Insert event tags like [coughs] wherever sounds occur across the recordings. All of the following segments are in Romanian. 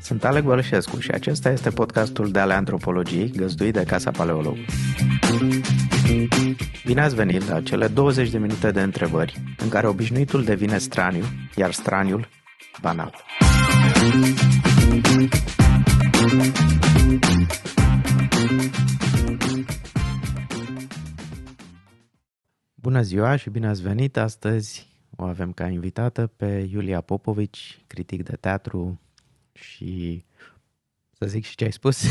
Sunt Alec Bălășescu și acesta este podcastul de ale antropologiei găzduit de Casa Paleolog. Bine ați venit la cele 20 de minute de întrebări în care obișnuitul devine straniu, iar straniul banal. Bună ziua și bine ați venit! Astăzi o avem ca invitată pe Iulia Popovici, critic de teatru și să zic și ce ai spus? [laughs]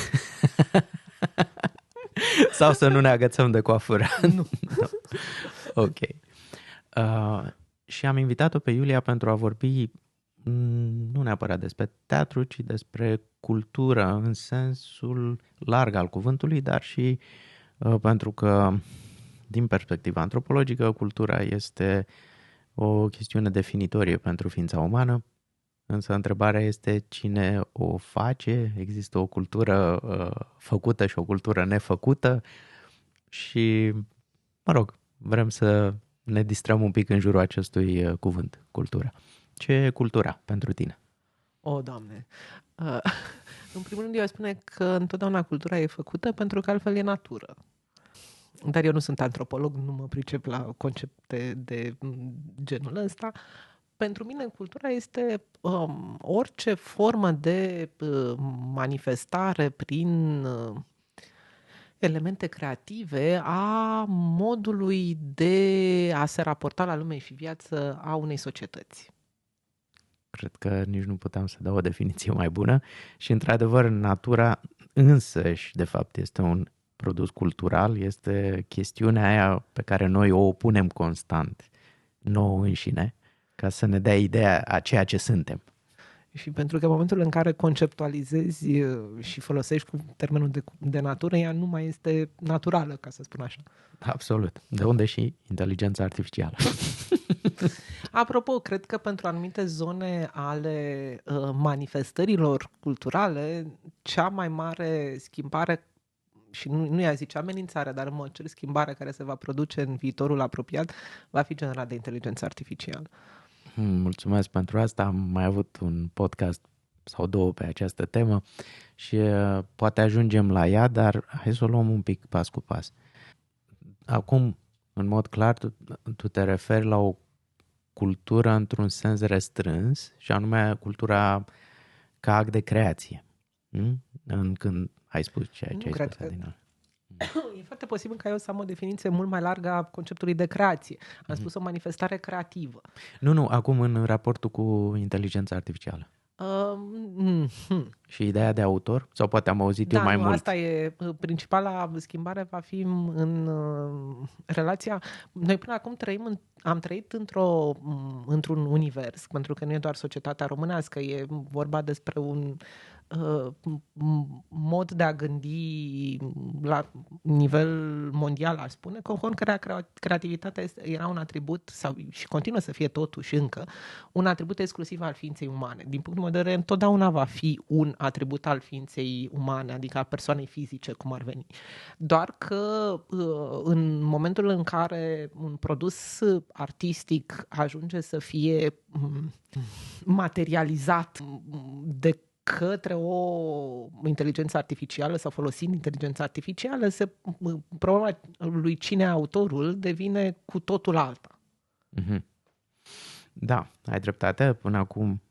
Sau să nu ne agățăm de coafură? [laughs] Nu. ok. Uh, și am invitat-o pe Iulia pentru a vorbi mm, nu neapărat despre teatru, ci despre cultură în sensul larg al cuvântului, dar și uh, pentru că din perspectiva antropologică, cultura este o chestiune definitorie pentru ființa umană, însă întrebarea este cine o face, există o cultură uh, făcută și o cultură nefăcută și, mă rog, vrem să ne distrăm un pic în jurul acestui uh, cuvânt, cultura. Ce e cultura pentru tine? O, Doamne! Uh, [laughs] în primul rând, eu spune că întotdeauna cultura e făcută pentru că altfel e natură. Dar eu nu sunt antropolog, nu mă pricep la concepte de genul ăsta. Pentru mine cultura este um, orice formă de uh, manifestare prin uh, elemente creative a modului de a se raporta la lume și viață a unei societăți. Cred că nici nu puteam să dau o definiție mai bună și, într-adevăr, natura însăși, de fapt, este un produs cultural este chestiunea aia pe care noi o opunem constant nouă înșine, ca să ne dea ideea a ceea ce suntem. Și pentru că în momentul în care conceptualizezi uh, și folosești cu termenul de, de natură, ea nu mai este naturală, ca să spun așa. Absolut. De unde și inteligența artificială. [laughs] Apropo, cred că pentru anumite zone ale uh, manifestărilor culturale, cea mai mare schimbare și nu, nu i-a zice amenințare, dar în mod cer schimbarea care se va produce în viitorul apropiat va fi generat de inteligență artificială. Hmm, mulțumesc pentru asta. Am mai avut un podcast sau două pe această temă și uh, poate ajungem la ea, dar hai să o luăm un pic pas cu pas. Acum, în mod clar, tu, tu te referi la o cultură într-un sens restrâns și anume cultura ca act de creație. Hmm? În când ai spus ceea ce nu ai cred spus, că... Adina. [coughs] E foarte posibil ca eu să am o definiție mult mai largă a conceptului de creație. Am mm-hmm. spus o manifestare creativă. Nu, nu, acum în raportul cu inteligența artificială. Uh, mm, Și ideea de autor? Sau poate am auzit da, eu mai nu, mult? asta e uh, principala schimbare va fi în uh, relația... Noi până acum trăim în, am trăit într-o, într-un univers, pentru că nu e doar societatea românească, e vorba despre un uh, Uh, mod de a gândi la nivel mondial, aș spune, conform că creativitatea era un atribut, sau și continuă să fie totuși încă, un atribut exclusiv al ființei umane. Din punct de vedere, întotdeauna va fi un atribut al ființei umane, adică a persoanei fizice, cum ar veni. Doar că uh, în momentul în care un produs artistic ajunge să fie mm, materializat de către o inteligență artificială sau folosind inteligența artificială, se, problema lui cine autorul devine cu totul alta. Mm-hmm. Da, ai dreptate până acum,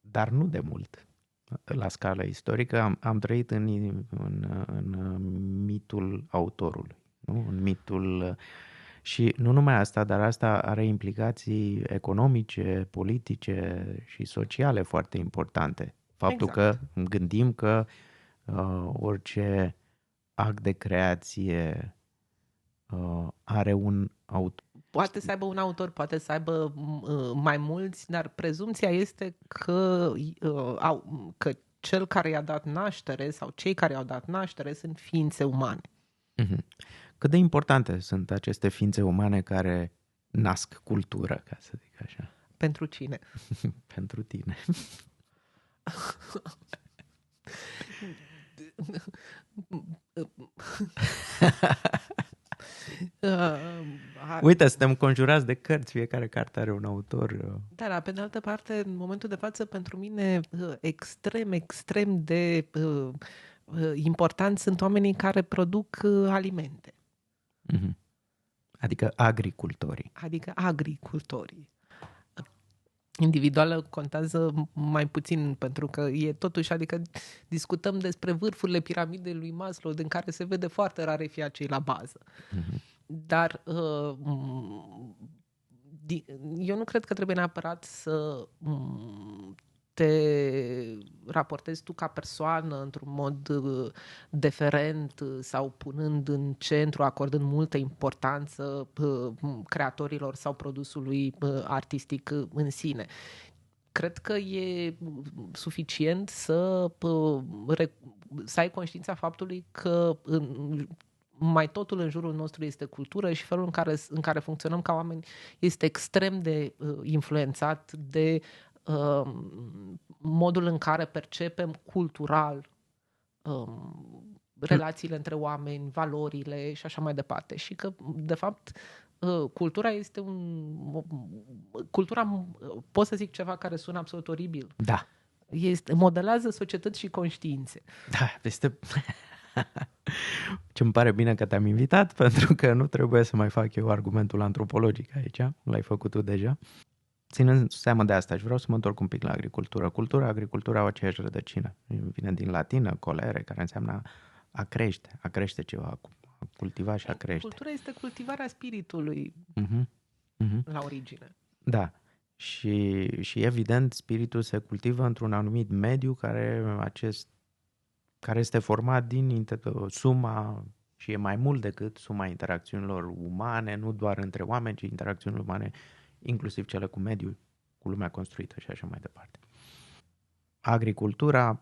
dar nu de mult. La scală istorică am, am trăit în, în, în mitul autorului, nu? în mitul și nu numai asta, dar asta are implicații economice, politice și sociale foarte importante. Faptul exact. că gândim că uh, orice act de creație uh, are un autor. Poate să aibă un autor, poate să aibă uh, mai mulți, dar prezumția este că, uh, au, că cel care i-a dat naștere sau cei care i-au dat naștere sunt ființe umane. Uh-huh. Cât de importante sunt aceste ființe umane care nasc cultură, ca să zic așa? Pentru cine? [laughs] Pentru tine. Uh, [laughs] Uite, suntem conjurați de cărți, fiecare carte are un autor. Uh. Da, dar pe de altă parte, în momentul de față, pentru mine, uh, extrem, extrem de uh, important sunt oamenii care produc alimente. Mm-hmm. Adică agricultorii. Adică agricultorii individuală contează mai puțin, pentru că e totuși, adică discutăm despre vârfurile piramidei lui Maslow, din care se vede foarte rare cei la bază. Mm-hmm. Dar uh, eu nu cred că trebuie neapărat să te raportezi tu ca persoană într-un mod uh, deferent uh, sau punând în centru, acordând multă importanță uh, creatorilor sau produsului artistic în sine. Cred că e suficient să, să ai conștiința faptului că mai totul în jurul nostru este cultură și felul în care, în care funcționăm ca oameni este extrem de uh, influențat de Um, modul în care percepem cultural um, relațiile între oameni, valorile și așa mai departe. Și că, de fapt, uh, cultura este un... Cultura, pot să zic ceva care sună absolut oribil. Da. Este, modelează societăți și conștiințe. Da, este... Ce îmi pare bine că te-am invitat, [laughs] pentru că nu trebuie să mai fac eu argumentul antropologic aici, l-ai făcut tu deja. Ținând seama de asta, și vreau să mă întorc un pic la agricultură. Cultura, agricultura au aceeași rădăcină. Vine din latină, colere, care înseamnă a crește, a crește ceva, a cultiva și a crește. Cultura este cultivarea spiritului uh-huh. Uh-huh. la origine. Da. Și, și evident, spiritul se cultivă într-un anumit mediu care, acest, care este format din suma și e mai mult decât suma interacțiunilor umane, nu doar între oameni, ci interacțiunile umane inclusiv cele cu mediul, cu lumea construită și așa mai departe. Agricultura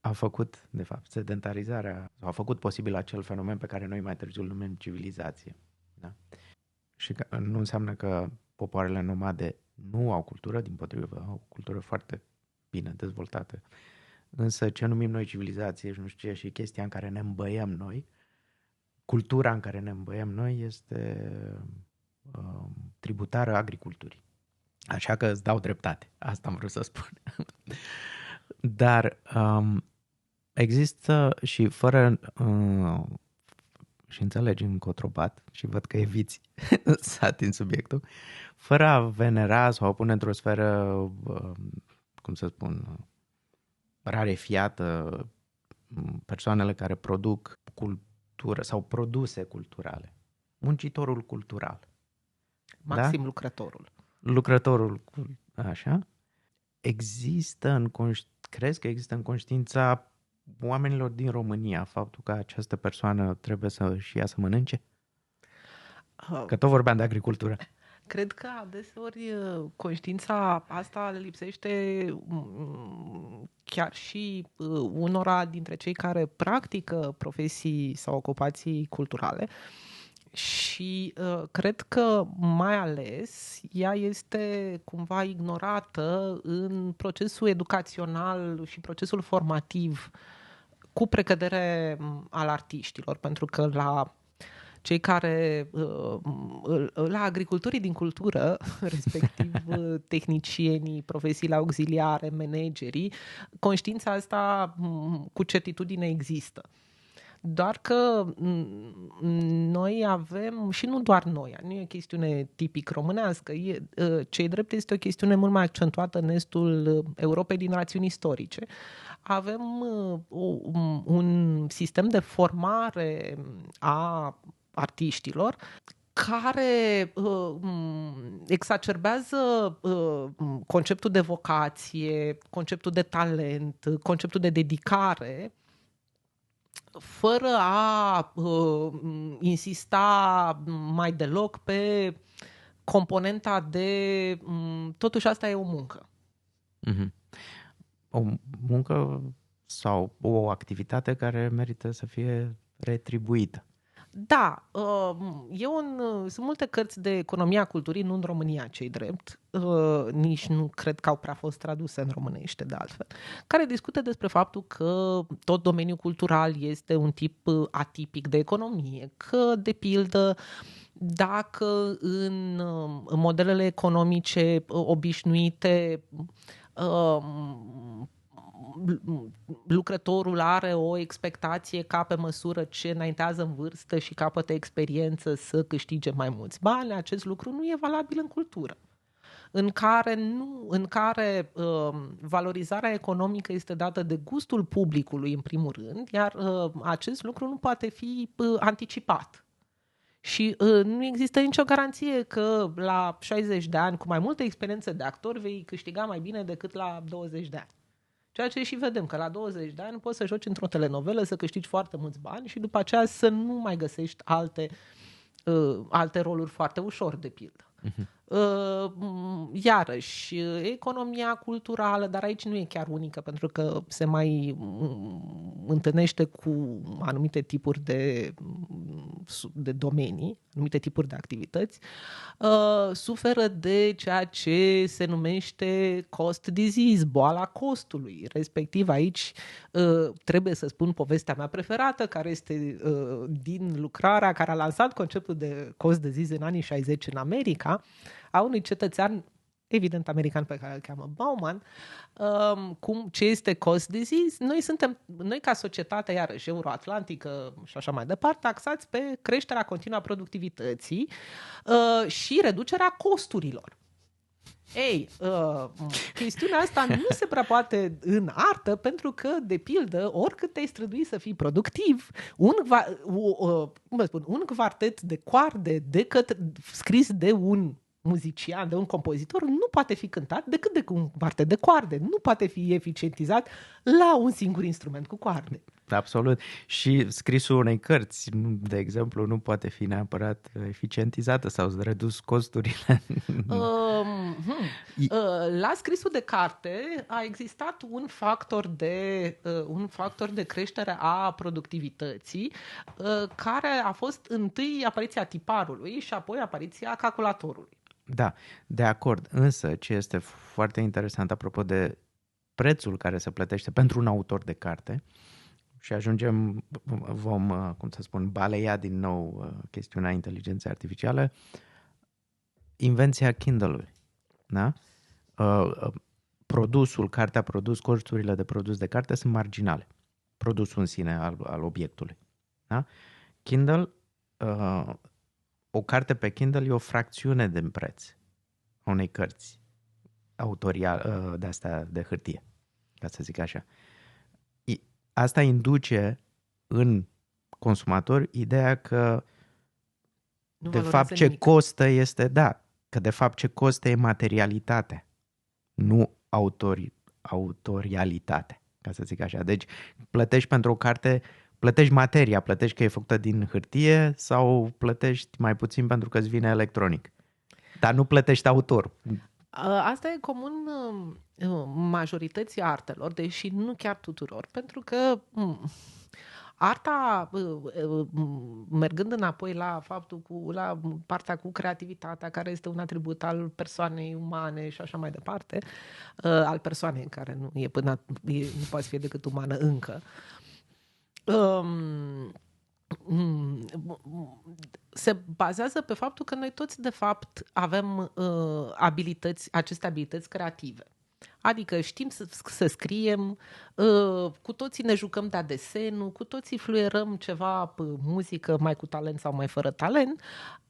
a făcut, de fapt, sedentarizarea, a făcut posibil acel fenomen pe care noi mai târziu îl numim civilizație. Da? Și că, nu înseamnă că popoarele nomade nu au cultură, din potrivă, au o cultură foarte bine dezvoltată. Însă ce numim noi civilizație și nu știu ce, și chestia în care ne îmbăiem noi, cultura în care ne îmbăiem noi este Um, tributară agriculturii. Așa că îți dau dreptate. Asta am vrut să spun. [laughs] Dar um, există și fără uh, și înțelegi în cotrobat și văd că eviți [laughs] să ating subiectul, fără a venera sau a pune într-o sferă, uh, cum să spun, rarefiată persoanele care produc cultură sau produse culturale. Muncitorul cultural. Maxim da? lucrătorul. Lucrătorul, așa. Există în conș- crezi că există în conștiința oamenilor din România faptul că această persoană trebuie să și ea să mănânce? Uh, că tot vorbeam de agricultură. Cred că adeseori uh, conștiința asta lipsește mm, chiar și uh, unora dintre cei care practică profesii sau ocupații culturale. Uh, și uh, cred că mai ales ea este cumva ignorată în procesul educațional și procesul formativ cu precădere mm, al artiștilor, pentru că la cei care uh, la agricultorii din cultură, [laughs] respectiv uh, [laughs] tehnicienii, profesiile auxiliare, managerii, conștiința asta mm, cu certitudine există. Doar că noi avem, și nu doar noi, nu e o chestiune tipic românească, e, ă, cei drept este o chestiune mult mai accentuată în estul Europei din rațiuni istorice. Avem ă, un sistem de formare a artiștilor care uh, exacerbează uh, conceptul de vocație, conceptul de talent, conceptul de dedicare fără a uh, insista mai deloc pe componenta de. Um, totuși, asta e o muncă. Mm-hmm. O muncă sau o activitate care merită să fie retribuită. Da, eu uh, în, uh, sunt multe cărți de economia culturii, nu în România, cei drept, uh, nici nu cred că au prea fost traduse în românește de altfel, care discută despre faptul că tot domeniul cultural este un tip atipic de economie, că, de pildă, dacă în, în modelele economice obișnuite um, lucrătorul are o expectație ca pe măsură ce înaintează în vârstă și capătă experiență să câștige mai mulți bani, acest lucru nu e valabil în cultură în care, nu, în care uh, valorizarea economică este dată de gustul publicului, în primul rând, iar uh, acest lucru nu poate fi uh, anticipat. Și uh, nu există nicio garanție că la 60 de ani, cu mai multă experiență de actor, vei câștiga mai bine decât la 20 de ani. Ceea ce și vedem, că la 20 de ani poți să joci într-o telenovelă, să câștigi foarte mulți bani și după aceea să nu mai găsești alte, uh, alte roluri foarte ușor, de pildă. Uh-huh. Uh, iarăși, economia culturală, dar aici nu e chiar unică, pentru că se mai mm, întâlnește cu anumite tipuri de, de domenii, anumite tipuri de activități, uh, suferă de ceea ce se numește cost disease, boala costului. Respectiv, aici uh, trebuie să spun povestea mea preferată, care este din lucrarea care a lansat conceptul de cost disease în anii 60 în America, a unui cetățean evident american pe care îl cheamă Bauman, um, cum, ce este cost disease, noi suntem, noi ca societate, iarăși euroatlantică și așa mai departe, taxați pe creșterea continuă a productivității uh, și reducerea costurilor. Ei, uh, chestiunea asta nu se prea poate în artă pentru că, de pildă, oricât te-ai strădui să fii productiv, un, uh, uh, spun, un quartet de coarde de către, scris de un muzician, de un compozitor, nu poate fi cântat decât de un parte de coarde. Nu poate fi eficientizat la un singur instrument cu coarde. Absolut. Și scrisul unei cărți, de exemplu, nu poate fi neapărat eficientizată sau redus costurile. [laughs] Um, hmm. Uh, la scrisul de carte a existat un factor de, uh, un factor de creștere a productivității uh, care a fost întâi apariția tiparului și apoi apariția calculatorului. Da, de acord. Însă, ce este foarte interesant apropo de prețul care se plătește pentru un autor de carte, și ajungem, vom, uh, cum să spun, baleia din nou uh, chestiunea inteligenței artificiale, invenția Kindle-ului. Da? Uh, produsul, cartea produs, costurile de produs de carte sunt marginale. Produsul în sine al, al obiectului. Da? Kindle o carte pe Kindle e o fracțiune din preț a unei cărți autorial, ă, de asta de hârtie, ca să zic așa. Asta induce în consumator ideea că nu de fapt ce nimic. costă este, da, că de fapt ce costă e materialitatea, nu autori, autorialitatea, ca să zic așa. Deci plătești pentru o carte plătești materia, plătești că e făcută din hârtie sau plătești mai puțin pentru că îți vine electronic. Dar nu plătești autor. Asta e comun majorității artelor, deși nu chiar tuturor, pentru că arta, mergând înapoi la faptul cu, la partea cu creativitatea, care este un atribut al persoanei umane și așa mai departe, al persoanei care nu e până, nu poate fi decât umană încă, um, se bazează pe faptul că noi toți, de fapt, avem uh, abilități, aceste abilități creative. Adică știm să, să scriem, uh, cu toții ne jucăm de desenul, cu toții fluierăm ceva pe muzică mai cu talent sau mai fără talent.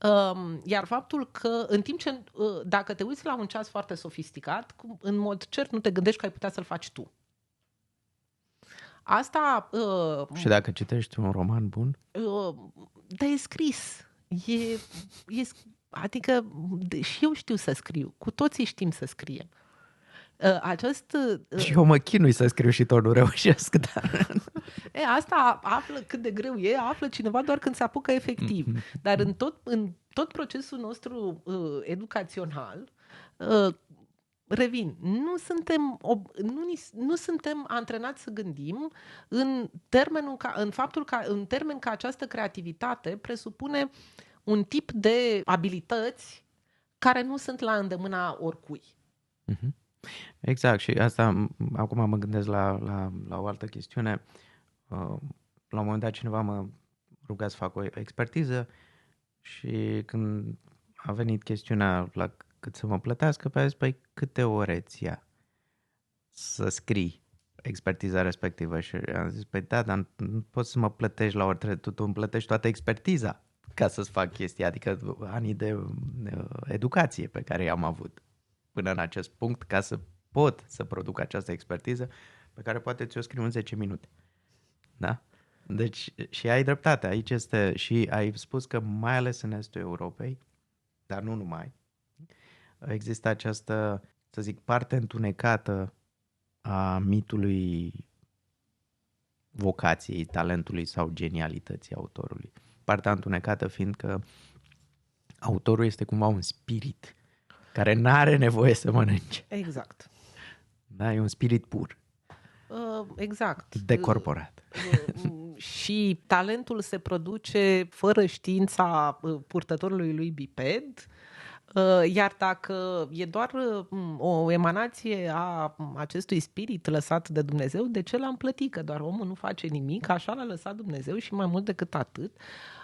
Uh, iar faptul că în timp ce, uh, dacă te uiți la un ceas foarte sofisticat, în mod cert nu te gândești că ai putea să-l faci tu. Asta... Uh, și dacă citești un roman bun? Uh, dar e scris. E, e, adică și eu știu să scriu. Cu toții știm să scriem. Uh, acest... Uh, și eu mă chinui să scriu și tot nu reușesc, [laughs] dar... E, asta află cât de greu e, află cineva doar când se apucă efectiv. Mm-hmm. Dar în tot, în tot procesul nostru uh, educațional, uh, revin, nu suntem, nu, nu suntem antrenați să gândim în, termenul ca, în faptul că, în termen că această creativitate presupune un tip de abilități care nu sunt la îndemâna oricui. Mm-hmm. Exact, și asta acum mă gândesc la, la, la o altă chestiune. Uh, la un moment dat cineva mă ruga să fac o expertiză Și când a venit chestiunea la cât să mă plătească, pe a zis, păi câte ore ți ia să scrii expertiza respectivă? Și am zis, păi da, dar nu poți să mă plătești la ori, tu, tu îmi plătești toată expertiza ca să-ți fac chestia, adică anii de uh, educație pe care i-am avut până în acest punct ca să pot să produc această expertiză pe care poate ți-o scriu în 10 minute. Da? Deci, și ai dreptate, aici este, și ai spus că mai ales în estul Europei, dar nu numai, există această, să zic, parte întunecată a mitului vocației, talentului sau genialității autorului. Partea întunecată fiind că autorul este cumva un spirit care nu are nevoie să mănânce. Exact. Da, e un spirit pur. Uh, exact. Decorporat. Uh, și talentul se produce fără știința uh, purtătorului lui biped, uh, iar dacă e doar o emanație a acestui spirit lăsat de Dumnezeu, de ce l-am plătit? Că doar omul nu face nimic, așa l-a lăsat Dumnezeu și mai mult decât atât, Uh,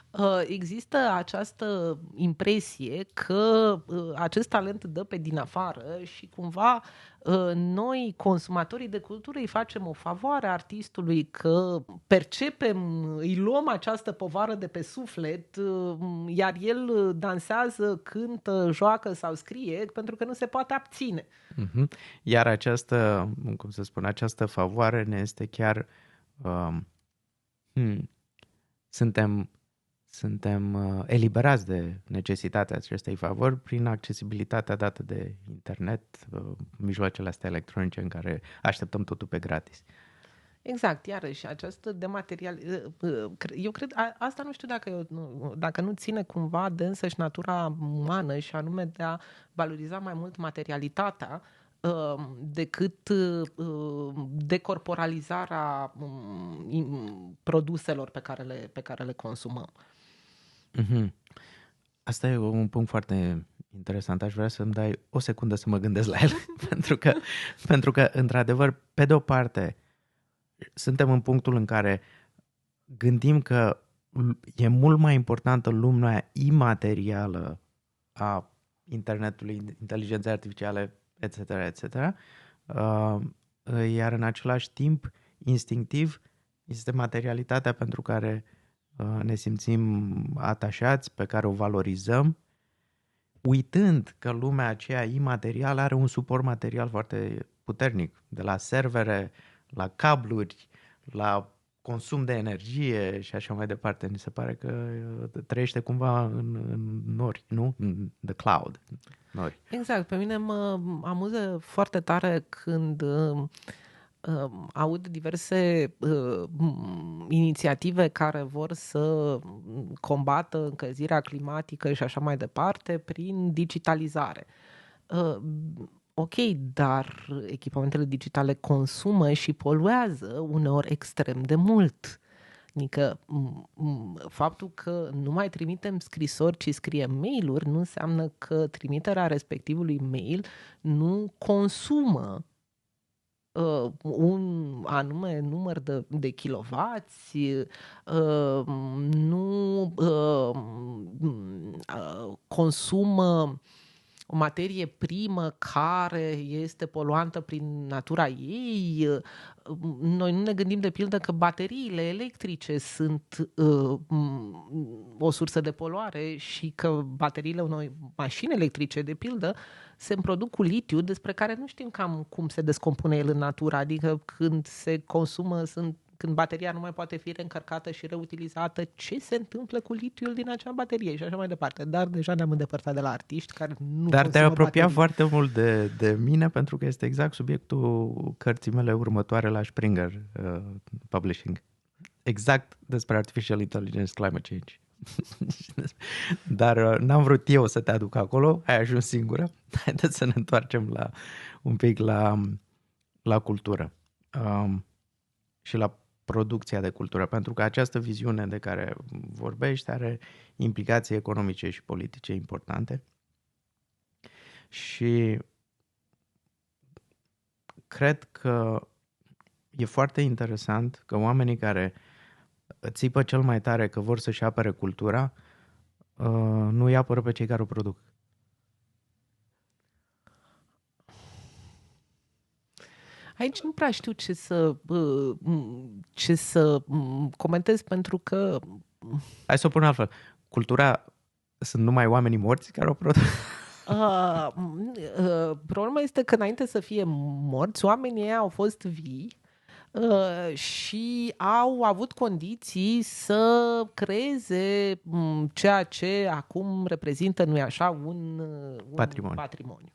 există această impresie că uh, acest talent dă pe din afară și cumva uh, noi, consumatorii de cultură, îi facem o favoare artistului că percepem, îi luăm această povară de pe suflet, iar el dansează, cântă, joacă sau scrie pentru că nu se poate abține. Mhm. Iar această, cum să spun, această favoare ne este chiar um, hmm, suntem suntem uh, eliberați de necesitatea acestei favori prin accesibilitatea dată de internet, uh, mijloacele astea electronice în care așteptăm totul pe gratis. Exact, iarăși, această dematerial... Uh, eu cred, asta nu știu dacă, eu, dacă nu ține cumva de însăși natura umană și anume de a valoriza mai mult materialitatea decât decorporalizarea um, produselor pe care le, pe care le consumăm. Mm-hmm. Asta e un punct foarte interesant. Aș vrea să-mi dai o secundă să mă gândesc la el, [laughs] pentru, că, pentru că, într-adevăr, pe de o parte, suntem în punctul în care gândim că e mult mai importantă lumea imaterială a internetului, inteligenței artificiale, etc., etc., uh, iar în același timp, instinctiv, este materialitatea pentru care Uh, ne simțim atașați, pe care o valorizăm, uitând că lumea aceea imaterială are un suport material foarte puternic, de la servere, la cabluri, la consum de energie și așa mai departe. Mi se pare că uh, trăiește cumva în, în nori, nu? În the cloud. Nori. Exact. Pe mine mă amuză foarte tare când uh, aud diverse uh, inițiative care vor să combată încălzirea climatică și așa mai departe prin digitalizare. Uh, ok, dar echipamentele digitale consumă și poluează uneori extrem de mult. Adică faptul că nu mai trimitem scrisori, ci scriem mail-uri, nu înseamnă că trimiterea respectivului mail nu consumă uh, un anume număr de, de kilovați, uh, nu uh, uh, consumă o materie primă care este poluantă prin natura ei. Noi nu ne gândim de pildă că bateriile electrice sunt uh, o sursă de poluare și că bateriile unei mașini electrice, de pildă, se produc cu litiu, despre care nu știm cam cum se descompune el în natură, adică când se consumă, sunt când bateria nu mai poate fi reîncărcată și reutilizată, ce se întâmplă cu litiul din acea baterie și așa mai departe. Dar deja ne-am îndepărtat de la artiști care nu Dar te-ai apropiat foarte mult de, de mine pentru că este exact subiectul cărții mele următoare la Springer uh, Publishing. Exact despre Artificial Intelligence Climate Change. [laughs] Dar uh, n-am vrut eu să te aduc acolo, ai ajuns singură. [laughs] Haideți să ne întoarcem la un pic la, la cultură um, și la producția de cultură, pentru că această viziune de care vorbești are implicații economice și politice importante. Și cred că e foarte interesant că oamenii care țipă cel mai tare că vor să-și apere cultura, uh, nu îi apără pe cei care o produc? Aici nu prea știu ce să, ce să comentez pentru că... Hai să o pun altfel. Cultura sunt numai oamenii morți care o produc? Uh, uh, problema este că înainte să fie morți, oamenii au fost vii Uh, și au avut condiții să creeze um, ceea ce acum reprezintă, nu-i așa, un, uh, un patrimoniu. patrimoniu.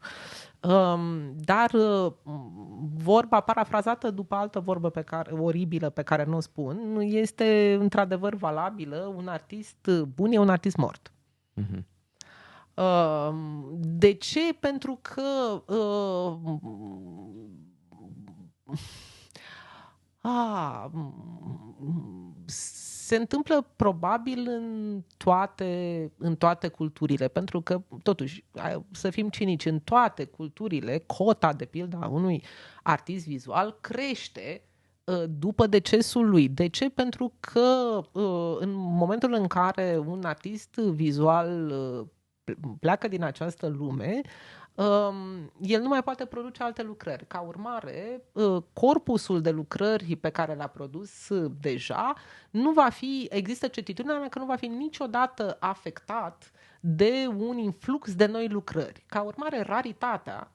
Um, dar uh, vorba parafrazată după altă vorbă pe care, oribilă pe care nu o spun, este într-adevăr valabilă. Un artist bun e un artist mort. Uh-huh. De ce? Pentru că uh, a, se întâmplă probabil în toate, în toate culturile, pentru că, totuși, să fim cinici, în toate culturile, cota, de pildă, a unui artist vizual crește ă, după decesul lui. De ce? Pentru că ă, în momentul în care un artist vizual ă, pleacă din această lume, Um, el nu mai poate produce alte lucrări. Ca urmare, uh, corpusul de lucrări pe care l-a produs uh, deja nu va fi, există certitudinea mea că nu va fi niciodată afectat de un influx de noi lucrări. Ca urmare, raritatea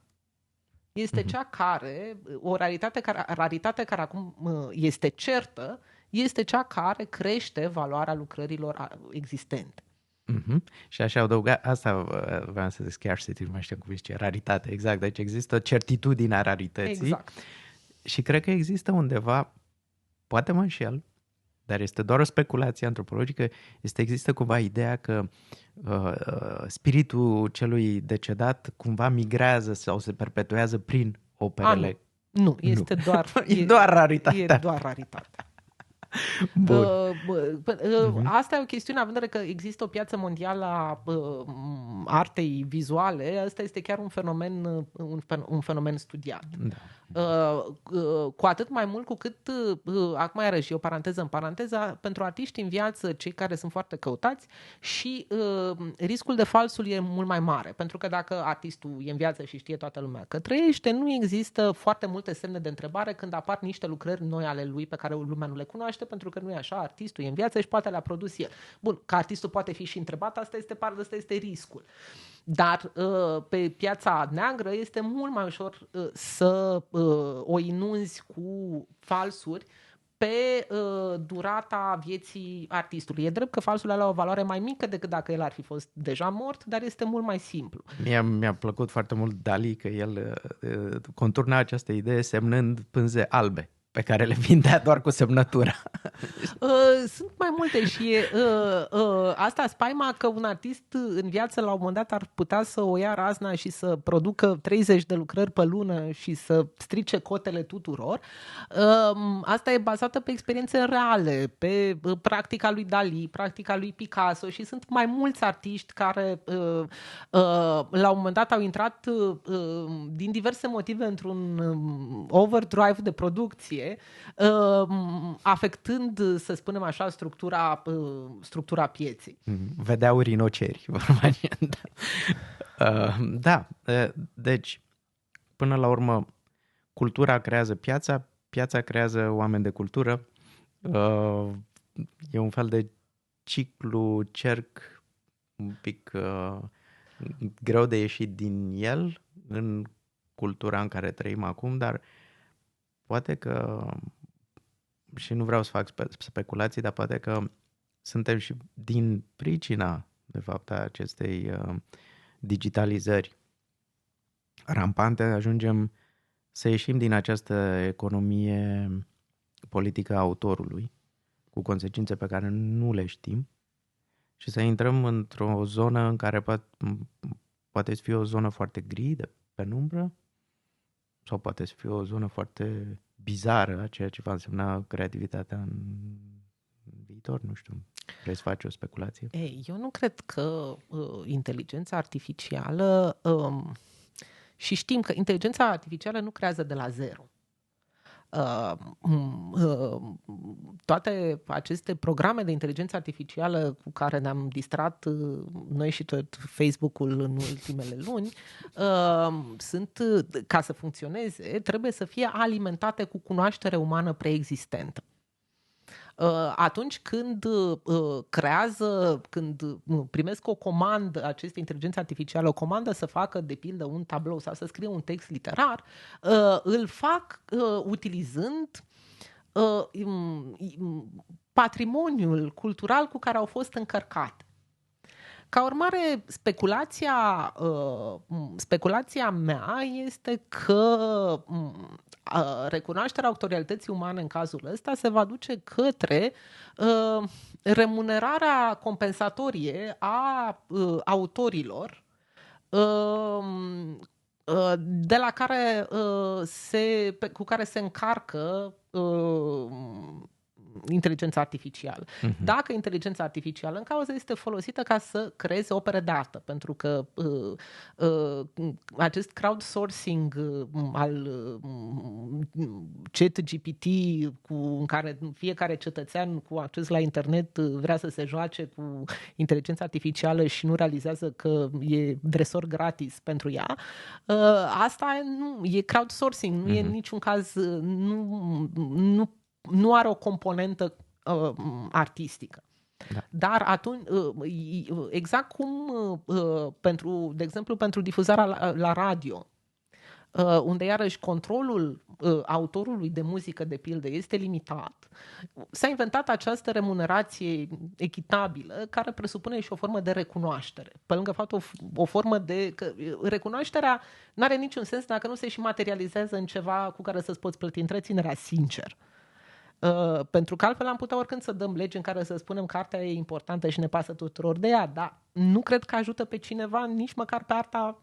este mhm. cea care, o raritate care, raritate care acum uh, este certă, este cea care crește valoarea lucrărilor existente. Mm-hmm. Și așa adăuga, asta vreau să zic scarcity, nu mai știu cum zice, raritate, exact. Deci există certitudinea rarității. Exact. Și cred că există undeva, poate mă înșel, dar este doar o speculație antropologică, este, există cumva ideea că uh, uh spiritul celui decedat cumva migrează sau se perpetuează prin operele. A, nu. nu, este nu. doar... [laughs] e doar raritate. E doar raritate. Bun. Uh, uh, asta e o chestiune, având în vedere că există o piață mondială a uh, artei vizuale, asta este chiar un fenomen, un, un fenomen studiat. Da. Cu atât mai mult cu cât, acum iarăși o paranteză în paranteza, pentru artiști în viață, cei care sunt foarte căutați și riscul de falsul e mult mai mare, pentru că dacă artistul e în viață și știe toată lumea că trăiește, nu există foarte multe semne de întrebare când apar niște lucrări noi ale lui pe care lumea nu le cunoaște cunoaște pentru că nu e așa, artistul e în viață și poate le-a produs el. Bun, că artistul poate fi și întrebat, asta este, asta este riscul. Dar uh, pe piața neagră este mult mai ușor uh, să uh, o inunzi cu falsuri pe uh, durata vieții artistului. E drept că falsul are o valoare mai mică decât dacă el ar fi fost deja mort, dar este mult mai simplu. Mie mi-a plăcut foarte mult Dali că el uh, conturna această idee semnând pânze albe pe care le vindea doar cu semnătura. [laughs] Uh, sunt mai multe și e, uh, uh, asta spaima că un artist în viață la un moment dat ar putea să o ia razna și să producă 30 de lucrări pe lună și să strice cotele tuturor. Uh, asta e bazată pe experiențe reale, pe uh, practica lui Dali, practica lui Picasso și sunt mai mulți artiști care uh, uh, la un moment dat au intrat uh, din diverse motive într-un um, overdrive de producție energie, uh, afectând, să spunem așa, structura, uh, structura pieței. Mm-hmm. Vedeau rinoceri, [laughs] uh, Da, deci, până la urmă, cultura creează piața, piața creează oameni de cultură. E un fel de ciclu, cerc un pic greu de ieșit din el în cultura în care trăim acum, dar uh, poate că, și nu vreau să fac speculații, dar poate că suntem și din pricina, de fapt, a acestei uh, digitalizări rampante, ajungem să ieșim din această economie politică a autorului, cu consecințe pe care nu le știm, și să intrăm într-o zonă în care poate, poate fi o zonă foarte gri, de penumbră, sau poate să fie o zonă foarte bizară a ceea ce va însemna creativitatea în viitor, nu știu. Vrei să faci o speculație? Ei, eu nu cred că uh, inteligența artificială um, și știm că inteligența artificială nu creează de la zero. Uh, uh, toate aceste programe de inteligență artificială cu care ne-am distrat uh, noi și tot Facebook-ul în ultimele luni, uh, sunt, ca să funcționeze, trebuie să fie alimentate cu cunoaștere umană preexistentă. Uh, atunci când uh, creează, când uh, primesc o comandă, aceste inteligențe artificiale, o comandă să facă, de pildă, un tablou sau să scrie un text literar, îl fac utilizând patrimoniul cultural cu care au fost încărcate. Ca urmare, speculația, speculația mea este că recunoașterea autorității umane în cazul ăsta se va duce către uh, remunerarea compensatorie a uh, autorilor uh, de la care se, cu care se încarcă inteligența artificială. Uh-huh. Dacă inteligența artificială în cauză este folosită ca să creeze opere de artă, pentru că uh, uh, acest crowdsourcing uh, al uh, chat GPT cu, în care fiecare cetățean cu acces la internet uh, vrea să se joace cu inteligența artificială și nu realizează că e dresor gratis pentru ea, uh, asta nu, e crowdsourcing, nu uh-huh. e în niciun caz, uh, nu, nu nu are o componentă uh, artistică. Da. Dar atunci, uh, exact cum uh, pentru, de exemplu, pentru difuzarea la, la radio, uh, unde iarăși controlul uh, autorului de muzică, de pildă, este limitat, s-a inventat această remunerație echitabilă care presupune și o formă de recunoaștere. Pe lângă faptul o, o formă de... Că recunoașterea nu are niciun sens dacă nu se și materializează în ceva cu care să-ți poți plăti întreținerea sincer. Uh, Uh, pentru că altfel am putea oricând să dăm legi în care să spunem că arta e importantă și ne pasă tuturor de ea, dar nu cred că ajută pe cineva nici măcar pe arta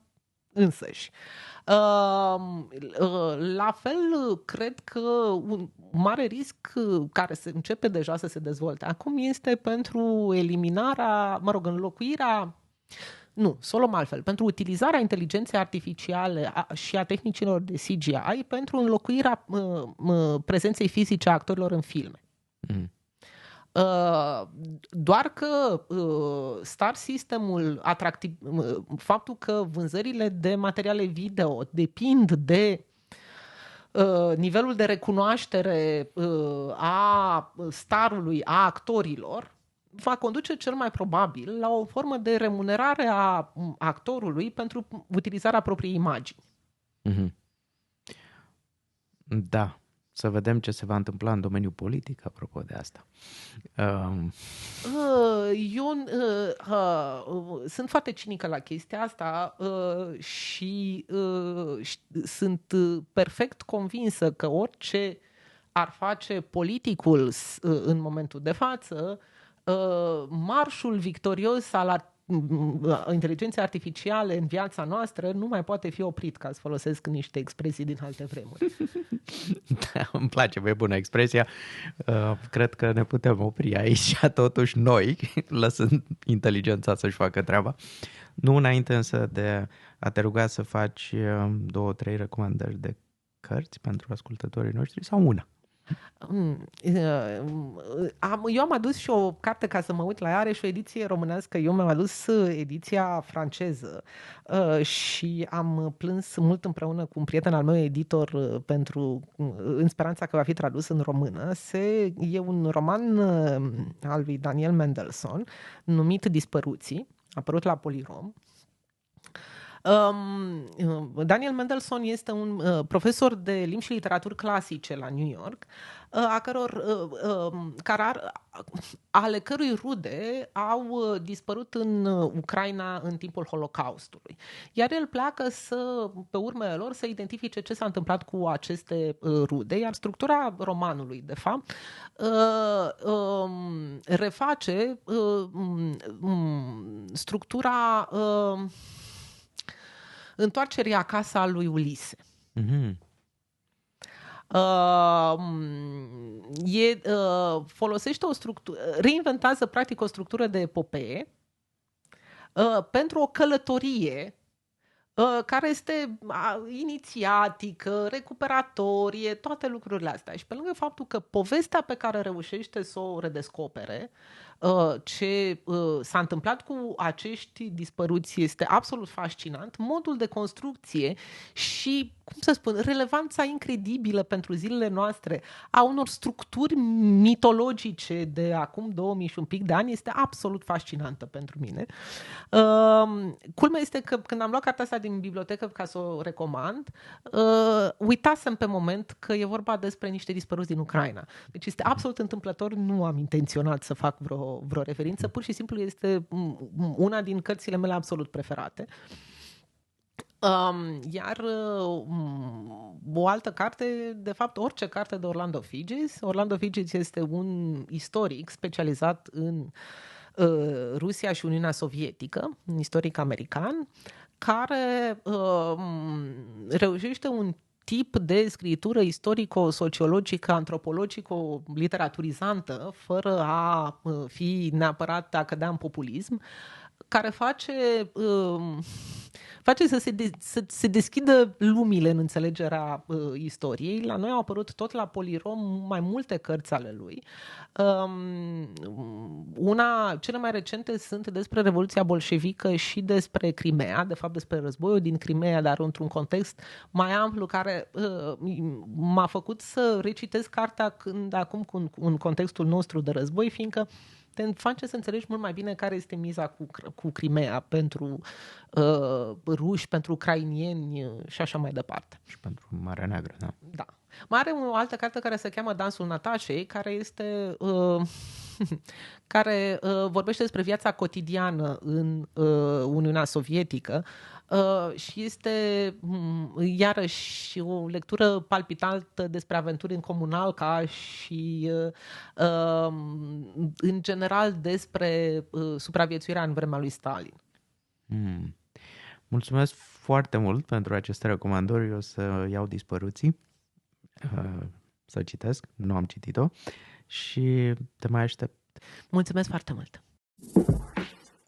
însăși. Uh, uh, la fel, cred că un mare risc care se începe deja să se dezvolte acum este pentru eliminarea, mă rog, înlocuirea nu, să o luăm altfel. Pentru utilizarea inteligenței artificiale și a tehnicilor de CGI pentru înlocuirea uh, uh, prezenței fizice a actorilor în filme. Mm. Uh, doar că uh, Star Systemul atractiv, uh, faptul că vânzările de materiale video depind de uh, nivelul de recunoaștere uh, a starului, a actorilor, va conduce cel mai probabil la o formă de remunerare a actorului pentru utilizarea propriei imagini. Mm-hmm. Da, să vedem ce se va întâmpla în domeniul politic, apropo de asta. Um... Eu uh, uh, sunt foarte cinică la chestia asta uh, și uh, sunt perfect convinsă că orice ar face politicul uh, în momentul de față, Uh, marșul victorios al uh, inteligenței artificiale în viața noastră nu mai poate fi oprit, ca să folosesc niște expresii din alte vremuri. [laughs] da, îmi place, e bună expresia. Uh, cred că ne putem opri aici, [laughs] totuși noi, [laughs] lăsând inteligența să-și facă treaba. Nu înainte însă de a te ruga să faci două, trei recomandări de cărți pentru ascultătorii noștri sau una. Mm, am, eu am adus și o carte ca să mă uit la ea, are și o ediție românească. Eu mi-am adus ediția franceză uh, și am plâns mult împreună cu un prieten al meu editor uh, pentru, uh, în speranța că va fi tradus în română. Se, e un roman al lui Daniel Mendelssohn numit Dispăruții, apărut la Polirom Um, Daniel Mendelssohn este un uh, profesor de limbi și literaturi clasice la New York, uh, a căror, uh, um, care ar, ale cărui rude au uh, dispărut în uh, Ucraina în timpul Holocaustului. Iar el pleacă să, pe urmele lor să identifice ce s-a întâmplat cu aceste uh, rude, iar structura romanului, de fapt, uh, um, reface uh, um, structura uh, întoarcerii acasă a lui Ulise. Mm-hmm. Uh, e, uh, folosește o structură, reinventează practic o structură de epopee uh, pentru o călătorie Uh, care este inițiatică, recuperatorie, toate lucrurile astea. Și pe lângă faptul că povestea pe care reușește să o redescopere, Uh, ce uh, s-a întâmplat cu acești dispăruți este absolut fascinant. Modul de construcție și, cum să spun, relevanța incredibilă pentru zilele noastre a unor structuri mitologice de acum 2000 și un pic de ani este absolut fascinantă pentru mine. Uh, culmea este că când am luat cartea asta din bibliotecă ca să o recomand, uh, uitasem pe moment că e vorba despre niște dispăruți din Ucraina. Deci este absolut întâmplător, nu am intenționat să fac vreo vreo, referință, pur și simplu este una din cărțile mele absolut preferate. Um, iar um, o altă carte, de fapt orice carte de Orlando Figes. Orlando Figes este un istoric specializat în uh, Rusia și Uniunea Sovietică, un istoric american, care uh, reușește un tip de scritură istorico-sociologică, antropologico-literaturizantă, fără a uh, fi neapărat a cădea în populism, care face uh, face să se, de, să se deschidă lumile în înțelegerea uh, istoriei. La noi au apărut tot la Polirom mai multe cărți ale lui. Um, una, cele mai recente sunt despre Revoluția Bolșevică și despre Crimea, de fapt despre războiul din Crimea, dar într-un context mai amplu care uh, m-a făcut să recitesc cartea când, acum cu, în contextul nostru de război, fiindcă te face să înțelegi mult mai bine care este miza cu, cu Crimea pentru uh, ruși, pentru ucrainieni uh, și așa mai departe. Și pentru Marea Neagră, da. Da. Mai are o altă carte care se cheamă Dansul Natașei, care este... Uh, [laughs] care uh, vorbește despre viața cotidiană în uh, Uniunea Sovietică uh, și este um, iarăși o lectură palpitantă despre aventuri în comunalca și uh, uh, în general despre uh, supraviețuirea în vremea lui Stalin. Mm. Mulțumesc foarte mult pentru aceste recomandări. Eu o să iau dispăruții, uh, să citesc, nu am citit-o și te mai aștept. Mulțumesc foarte mult!